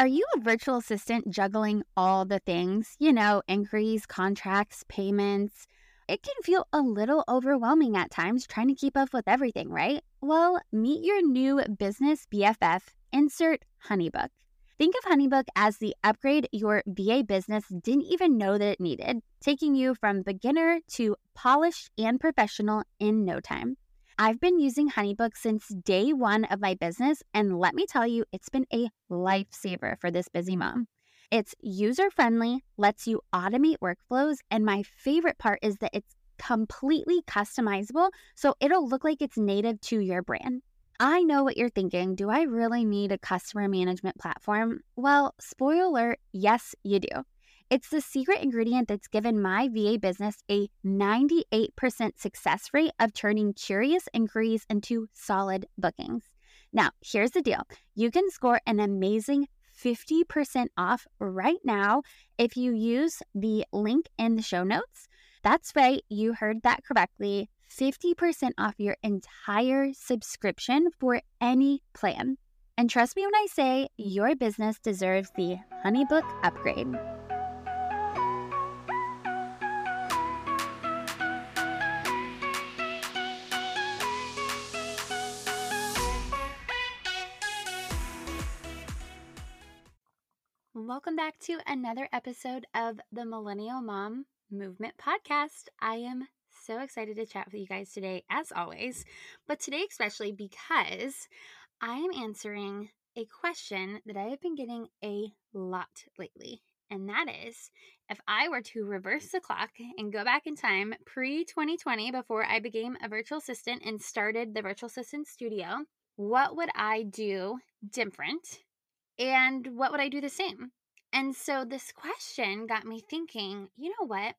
Are you a virtual assistant juggling all the things? You know, inquiries, contracts, payments. It can feel a little overwhelming at times trying to keep up with everything, right? Well, meet your new business BFF, insert Honeybook. Think of Honeybook as the upgrade your VA business didn't even know that it needed, taking you from beginner to polished and professional in no time. I've been using Honeybook since day one of my business, and let me tell you, it's been a lifesaver for this busy mom. It's user friendly, lets you automate workflows, and my favorite part is that it's completely customizable, so it'll look like it's native to your brand. I know what you're thinking. Do I really need a customer management platform? Well, spoiler alert, yes, you do. It's the secret ingredient that's given my VA business a 98% success rate of turning curious inquiries into solid bookings. Now, here's the deal you can score an amazing 50% off right now if you use the link in the show notes. That's right, you heard that correctly. 50% off your entire subscription for any plan. And trust me when I say your business deserves the Honeybook upgrade. Welcome back to another episode of the Millennial Mom Movement Podcast. I am so excited to chat with you guys today, as always, but today especially because I am answering a question that I have been getting a lot lately. And that is if I were to reverse the clock and go back in time pre 2020, before I became a virtual assistant and started the virtual assistant studio, what would I do different? And what would I do the same? And so this question got me thinking, you know what?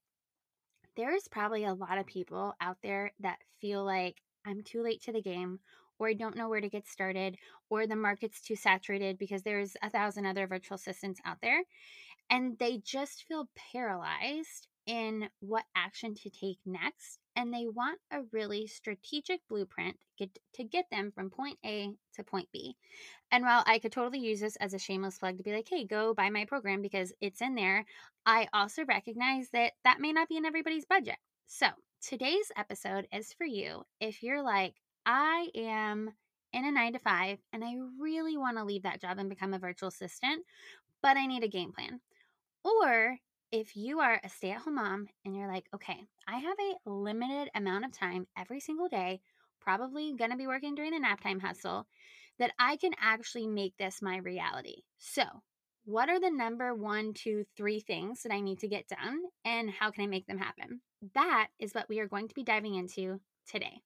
There's probably a lot of people out there that feel like I'm too late to the game, or I don't know where to get started, or the market's too saturated because there's a thousand other virtual assistants out there. And they just feel paralyzed in what action to take next and they want a really strategic blueprint get, to get them from point A to point B. And while I could totally use this as a shameless plug to be like, hey, go buy my program because it's in there, I also recognize that that may not be in everybody's budget. So today's episode is for you if you're like, I am in a nine to five and I really want to leave that job and become a virtual assistant, but I need a game plan. Or if you are a stay at home mom and you're like, okay, I have a limited amount of time every single day, probably going to be working during the nap time hustle, that I can actually make this my reality. So, what are the number one, two, three things that I need to get done, and how can I make them happen? That is what we are going to be diving into today.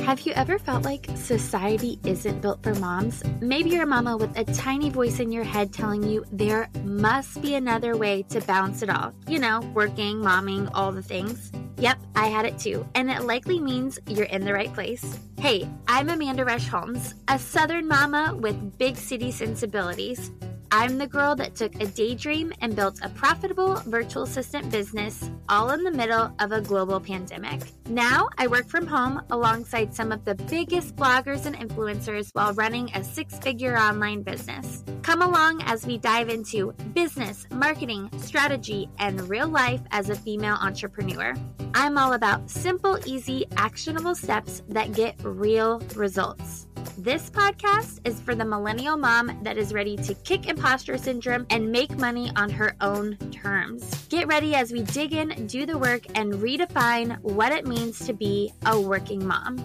Have you ever felt like society isn't built for moms? Maybe you're a mama with a tiny voice in your head telling you there must be another way to balance it all. You know, working, momming, all the things. Yep, I had it too, and it likely means you're in the right place. Hey, I'm Amanda Rush Holmes, a Southern mama with big city sensibilities. I'm the girl that took a daydream and built a profitable virtual assistant business all in the middle of a global pandemic. Now I work from home alongside some of the biggest bloggers and influencers while running a six figure online business. Come along as we dive into business, marketing, strategy, and real life as a female entrepreneur. I'm all about simple, easy, actionable steps that get real results. This podcast is for the millennial mom that is ready to kick imposter syndrome and make money on her own terms. Get ready as we dig in, do the work, and redefine what it means to be a working mom.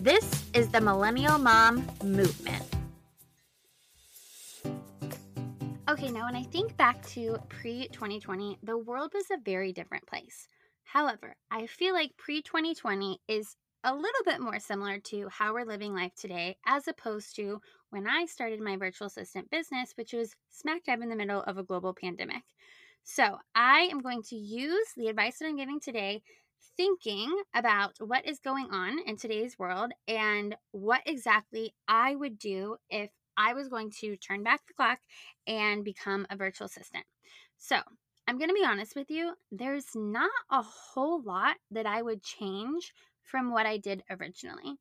This is the Millennial Mom Movement. Okay, now when I think back to pre 2020, the world was a very different place. However, I feel like pre 2020 is a little bit more similar to how we're living life today, as opposed to when I started my virtual assistant business, which was smack dab in the middle of a global pandemic. So, I am going to use the advice that I'm giving today, thinking about what is going on in today's world and what exactly I would do if I was going to turn back the clock and become a virtual assistant. So, I'm going to be honest with you, there's not a whole lot that I would change from what I did originally.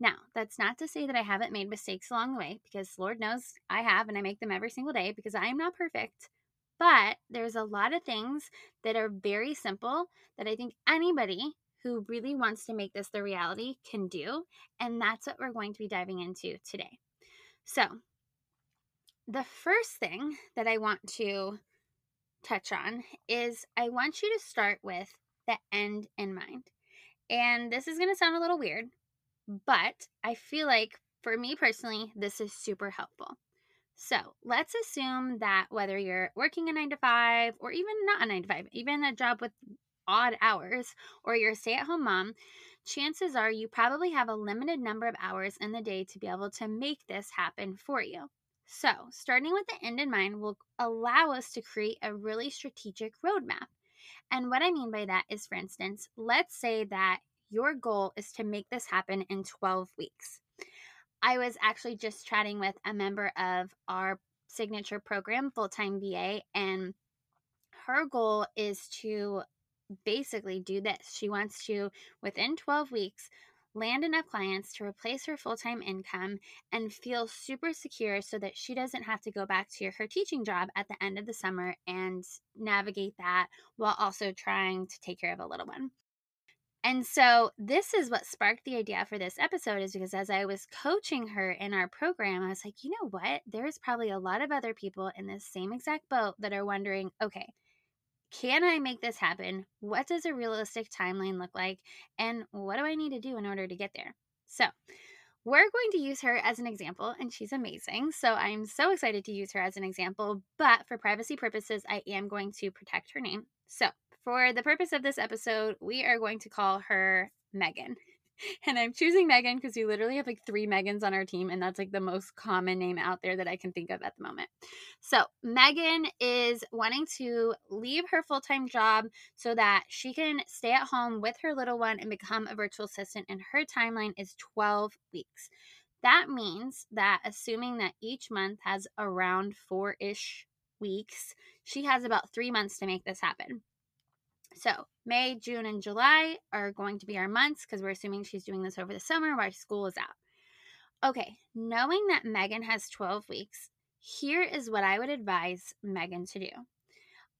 Now, that's not to say that I haven't made mistakes along the way because Lord knows I have and I make them every single day because I am not perfect. But there's a lot of things that are very simple that I think anybody who really wants to make this the reality can do. And that's what we're going to be diving into today. So, the first thing that I want to touch on is I want you to start with the end in mind. And this is going to sound a little weird, but I feel like for me personally, this is super helpful. So let's assume that whether you're working a nine to five or even not a nine to five, even a job with odd hours, or you're a stay at home mom, chances are you probably have a limited number of hours in the day to be able to make this happen for you. So, starting with the end in mind will allow us to create a really strategic roadmap. And what I mean by that is, for instance, let's say that your goal is to make this happen in 12 weeks. I was actually just chatting with a member of our signature program, Full Time VA, and her goal is to basically do this. She wants to, within 12 weeks, land enough clients to replace her full time income and feel super secure so that she doesn't have to go back to her teaching job at the end of the summer and navigate that while also trying to take care of a little one. And so this is what sparked the idea for this episode is because as I was coaching her in our program, I was like, you know what? There's probably a lot of other people in this same exact boat that are wondering, okay, can I make this happen? What does a realistic timeline look like? And what do I need to do in order to get there? So, we're going to use her as an example, and she's amazing. So, I'm so excited to use her as an example. But for privacy purposes, I am going to protect her name. So, for the purpose of this episode, we are going to call her Megan. And I'm choosing Megan because we literally have like three Megans on our team, and that's like the most common name out there that I can think of at the moment. So, Megan is wanting to leave her full time job so that she can stay at home with her little one and become a virtual assistant, and her timeline is 12 weeks. That means that assuming that each month has around four ish weeks, she has about three months to make this happen. So, May, June, and July are going to be our months because we're assuming she's doing this over the summer while school is out. Okay, knowing that Megan has 12 weeks, here is what I would advise Megan to do.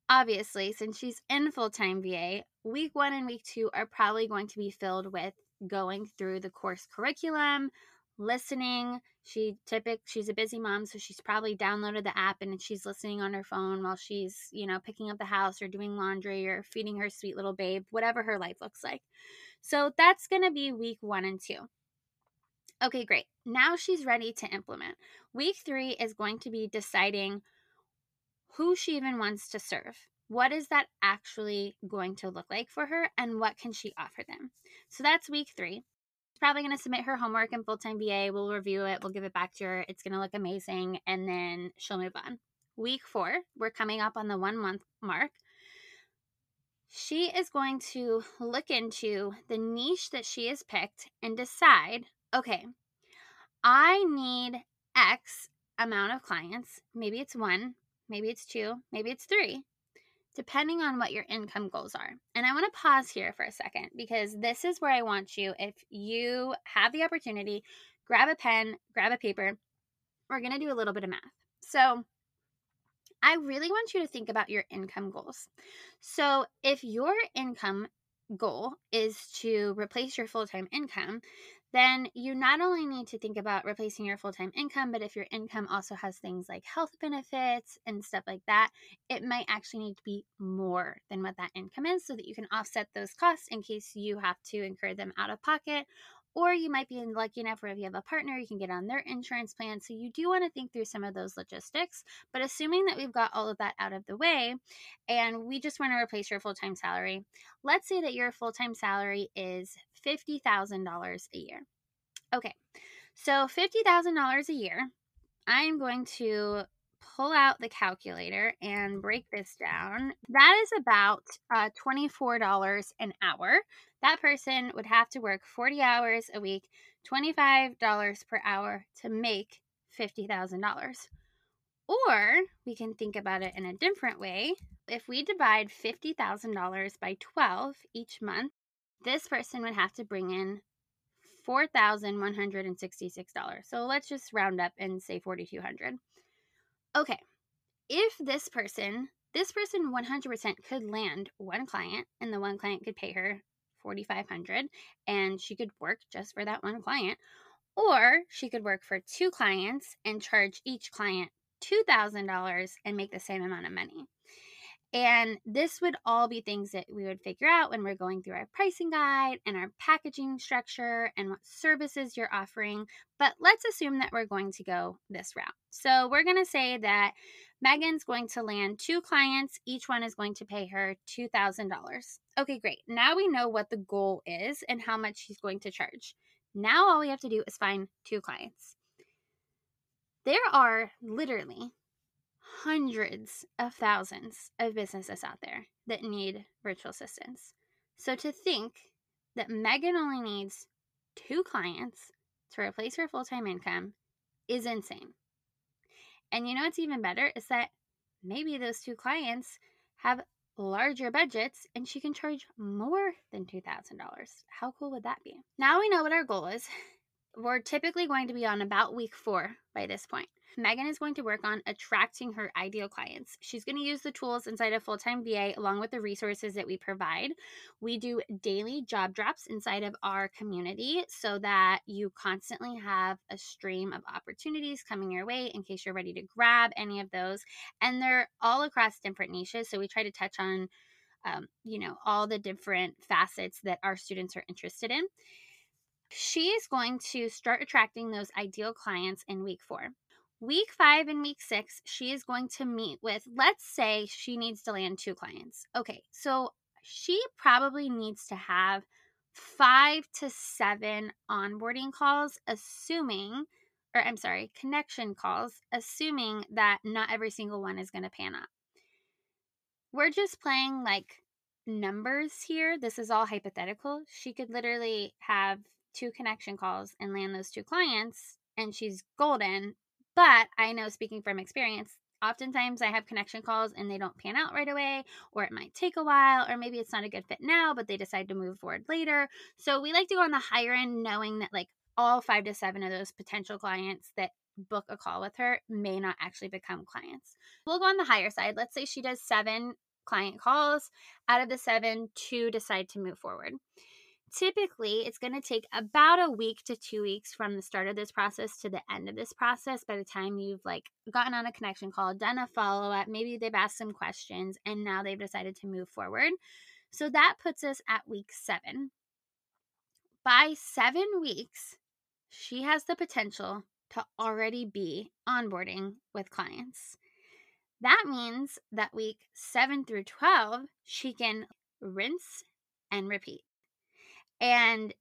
Obviously, since she's in full time VA, week one and week two are probably going to be filled with going through the course curriculum, listening. She typic she's a busy mom, so she's probably downloaded the app and she's listening on her phone while she's, you know, picking up the house or doing laundry or feeding her sweet little babe, whatever her life looks like. So that's going to be week 1 and 2. Okay, great. Now she's ready to implement. Week 3 is going to be deciding who she even wants to serve. What is that actually going to look like for her and what can she offer them? So that's week 3 probably going to submit her homework in full time VA. We'll review it, we'll give it back to her. It's going to look amazing, and then she'll move on. Week four, we're coming up on the one month mark. She is going to look into the niche that she has picked and decide okay, I need X amount of clients. Maybe it's one, maybe it's two, maybe it's three depending on what your income goals are. And I want to pause here for a second because this is where I want you, if you have the opportunity, grab a pen, grab a paper. We're going to do a little bit of math. So, I really want you to think about your income goals. So, if your income goal is to replace your full time income, then you not only need to think about replacing your full time income, but if your income also has things like health benefits and stuff like that, it might actually need to be more than what that income is so that you can offset those costs in case you have to incur them out of pocket. Or you might be lucky enough where if you have a partner, you can get on their insurance plan. So you do want to think through some of those logistics. But assuming that we've got all of that out of the way and we just want to replace your full time salary, let's say that your full time salary is $50,000 a year. Okay, so $50,000 a year, I'm going to pull out the calculator and break this down. That is about uh, $24 an hour. That person would have to work 40 hours a week, $25 per hour to make $50,000. Or we can think about it in a different way. If we divide $50,000 by 12 each month, this person would have to bring in $4,166. So let's just round up and say 4200. Okay. If this person, this person 100% could land one client and the one client could pay her 4500 and she could work just for that one client or she could work for two clients and charge each client $2,000 and make the same amount of money. And this would all be things that we would figure out when we're going through our pricing guide and our packaging structure and what services you're offering. But let's assume that we're going to go this route. So we're going to say that Megan's going to land two clients, each one is going to pay her $2,000. Okay, great. Now we know what the goal is and how much she's going to charge. Now all we have to do is find two clients. There are literally hundreds of thousands of businesses out there that need virtual assistants. So to think that Megan only needs two clients to replace her full time income is insane. And you know what's even better is that maybe those two clients have larger budgets and she can charge more than $2,000. How cool would that be? Now we know what our goal is. We're typically going to be on about week four by this point. Megan is going to work on attracting her ideal clients. She's going to use the tools inside of Full Time VA along with the resources that we provide. We do daily job drops inside of our community so that you constantly have a stream of opportunities coming your way in case you're ready to grab any of those. And they're all across different niches. So we try to touch on, um, you know, all the different facets that our students are interested in. She is going to start attracting those ideal clients in week four. Week five and week six, she is going to meet with, let's say she needs to land two clients. Okay, so she probably needs to have five to seven onboarding calls, assuming, or I'm sorry, connection calls, assuming that not every single one is going to pan out. We're just playing like numbers here. This is all hypothetical. She could literally have two connection calls and land those two clients, and she's golden but I know, speaking from experience, oftentimes I have connection calls and they don't pan out right away, or it might take a while, or maybe it's not a good fit now, but they decide to move forward later. So we like to go on the higher end, knowing that like all five to seven of those potential clients that book a call with her may not actually become clients. We'll go on the higher side. Let's say she does seven client calls. Out of the seven, two decide to move forward typically it's going to take about a week to two weeks from the start of this process to the end of this process by the time you've like gotten on a connection call done a follow-up maybe they've asked some questions and now they've decided to move forward. So that puts us at week seven. By seven weeks she has the potential to already be onboarding with clients. That means that week 7 through 12 she can rinse and repeat and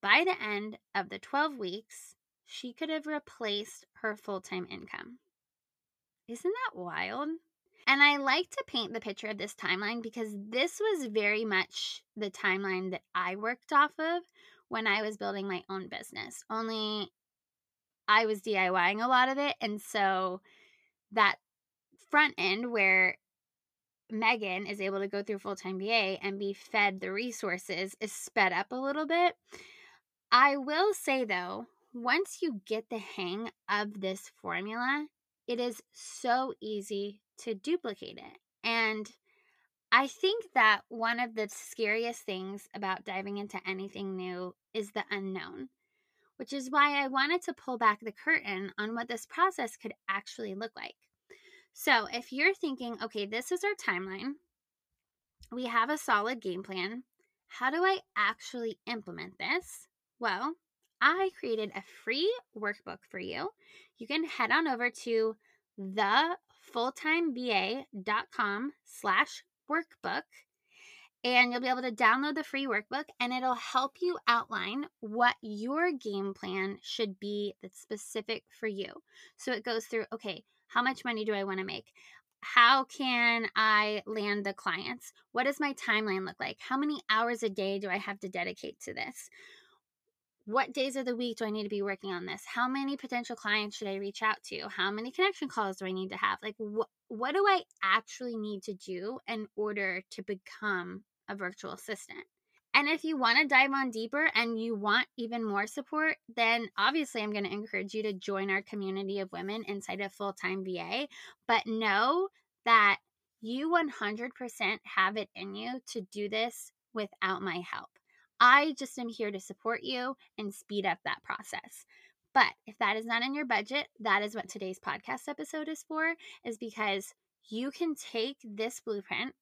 by the end of the 12 weeks, she could have replaced her full time income. Isn't that wild? And I like to paint the picture of this timeline because this was very much the timeline that I worked off of when I was building my own business. Only I was DIYing a lot of it. And so that front end where Megan is able to go through full time VA and be fed the resources is sped up a little bit. I will say though, once you get the hang of this formula, it is so easy to duplicate it. And I think that one of the scariest things about diving into anything new is the unknown, which is why I wanted to pull back the curtain on what this process could actually look like. So, if you're thinking, okay, this is our timeline, we have a solid game plan. How do I actually implement this? Well, I created a free workbook for you. You can head on over to thefulltimeva.com slash workbook and you'll be able to download the free workbook and it'll help you outline what your game plan should be that's specific for you. So it goes through, okay, how much money do I want to make? How can I land the clients? What does my timeline look like? How many hours a day do I have to dedicate to this? What days of the week do I need to be working on this? How many potential clients should I reach out to? How many connection calls do I need to have? Like, what, what do I actually need to do in order to become a virtual assistant? And if you want to dive on deeper and you want even more support, then obviously I'm going to encourage you to join our community of women inside of full time VA. But know that you 100% have it in you to do this without my help. I just am here to support you and speed up that process. But if that is not in your budget, that is what today's podcast episode is for, is because you can take this blueprint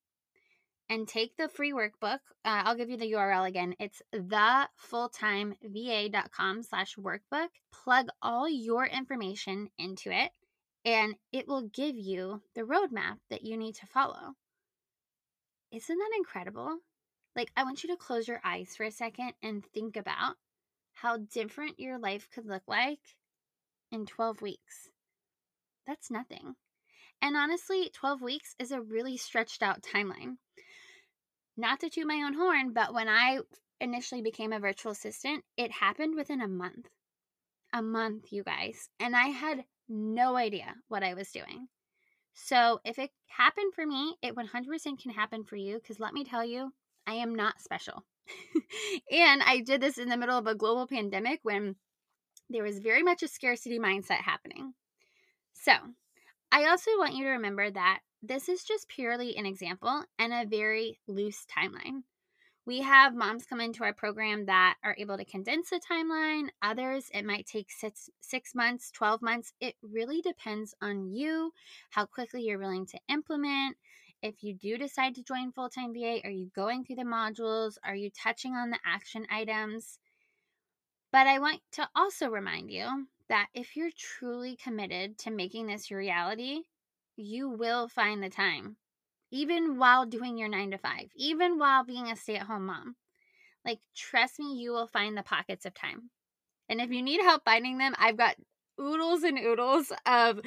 and take the free workbook. Uh, I'll give you the URL again. It's thefulltimeva.com slash workbook. Plug all your information into it, and it will give you the roadmap that you need to follow. Isn't that incredible? Like, I want you to close your eyes for a second and think about how different your life could look like in 12 weeks. That's nothing. And honestly, 12 weeks is a really stretched out timeline. Not to toot my own horn, but when I initially became a virtual assistant, it happened within a month. A month, you guys. And I had no idea what I was doing. So if it happened for me, it 100% can happen for you because let me tell you, I am not special. and I did this in the middle of a global pandemic when there was very much a scarcity mindset happening. So, I also want you to remember that this is just purely an example and a very loose timeline. We have moms come into our program that are able to condense the timeline. Others, it might take six, six months, 12 months. It really depends on you, how quickly you're willing to implement. If you do decide to join full time VA, are you going through the modules? Are you touching on the action items? But I want to also remind you that if you're truly committed to making this your reality, you will find the time, even while doing your nine to five, even while being a stay at home mom. Like, trust me, you will find the pockets of time. And if you need help finding them, I've got oodles and oodles of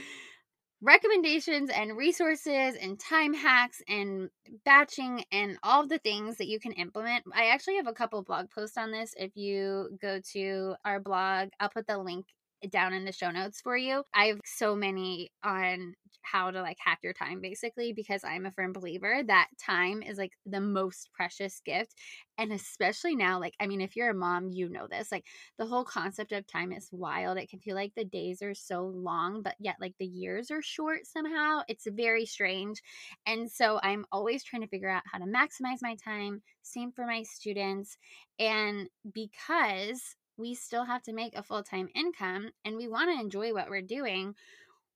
recommendations and resources and time hacks and batching and all the things that you can implement. I actually have a couple blog posts on this. If you go to our blog, I'll put the link down in the show notes for you. I have so many on how to like hack your time basically because I'm a firm believer that time is like the most precious gift and especially now like I mean if you're a mom you know this like the whole concept of time is wild. It can feel like the days are so long but yet like the years are short somehow. It's very strange and so I'm always trying to figure out how to maximize my time. Same for my students and because we still have to make a full-time income and we want to enjoy what we're doing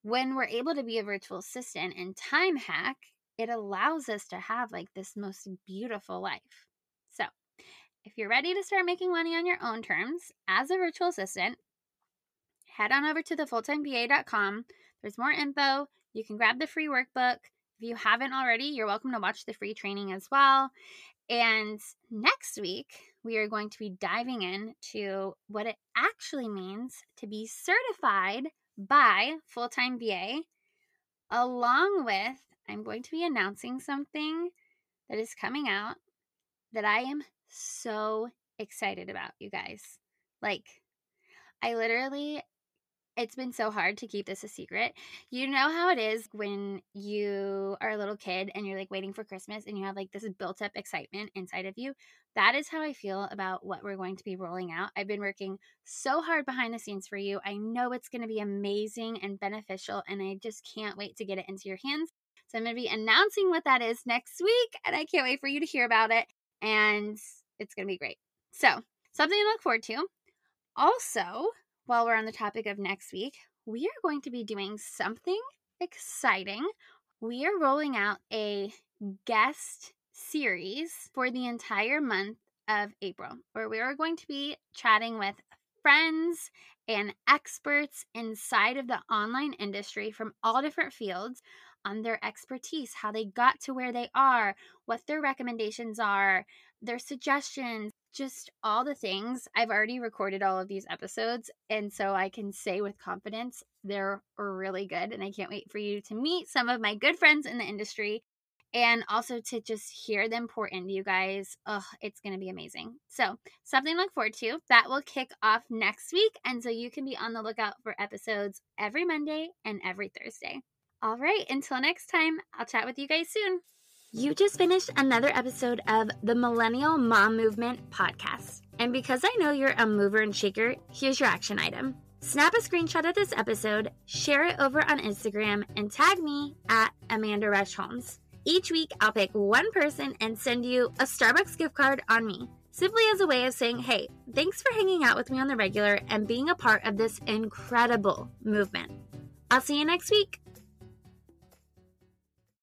when we're able to be a virtual assistant and time hack, it allows us to have like this most beautiful life. So, if you're ready to start making money on your own terms as a virtual assistant, head on over to thefulltimeva.com. There's more info. You can grab the free workbook. If you haven't already, you're welcome to watch the free training as well. And next week, we are going to be diving into what it actually means to be certified by Full Time VA, along with I'm going to be announcing something that is coming out that I am so excited about, you guys. Like, I literally it's been so hard to keep this a secret. You know how it is when you are a little kid and you're like waiting for Christmas and you have like this built up excitement inside of you? That is how I feel about what we're going to be rolling out. I've been working so hard behind the scenes for you. I know it's going to be amazing and beneficial, and I just can't wait to get it into your hands. So I'm going to be announcing what that is next week, and I can't wait for you to hear about it. And it's going to be great. So, something to look forward to. Also, while we're on the topic of next week, we are going to be doing something exciting. We are rolling out a guest series for the entire month of April, where we are going to be chatting with friends and experts inside of the online industry from all different fields on their expertise, how they got to where they are, what their recommendations are, their suggestions, just all the things. I've already recorded all of these episodes, and so I can say with confidence they're really good. And I can't wait for you to meet some of my good friends in the industry and also to just hear them pour into you guys. Oh, it's going to be amazing. So, something to look forward to. That will kick off next week. And so you can be on the lookout for episodes every Monday and every Thursday. All right, until next time, I'll chat with you guys soon. You just finished another episode of the Millennial Mom Movement podcast. And because I know you're a mover and shaker, here's your action item. Snap a screenshot of this episode, share it over on Instagram, and tag me at Amanda Rush Holmes. Each week, I'll pick one person and send you a Starbucks gift card on me, simply as a way of saying, hey, thanks for hanging out with me on the regular and being a part of this incredible movement. I'll see you next week.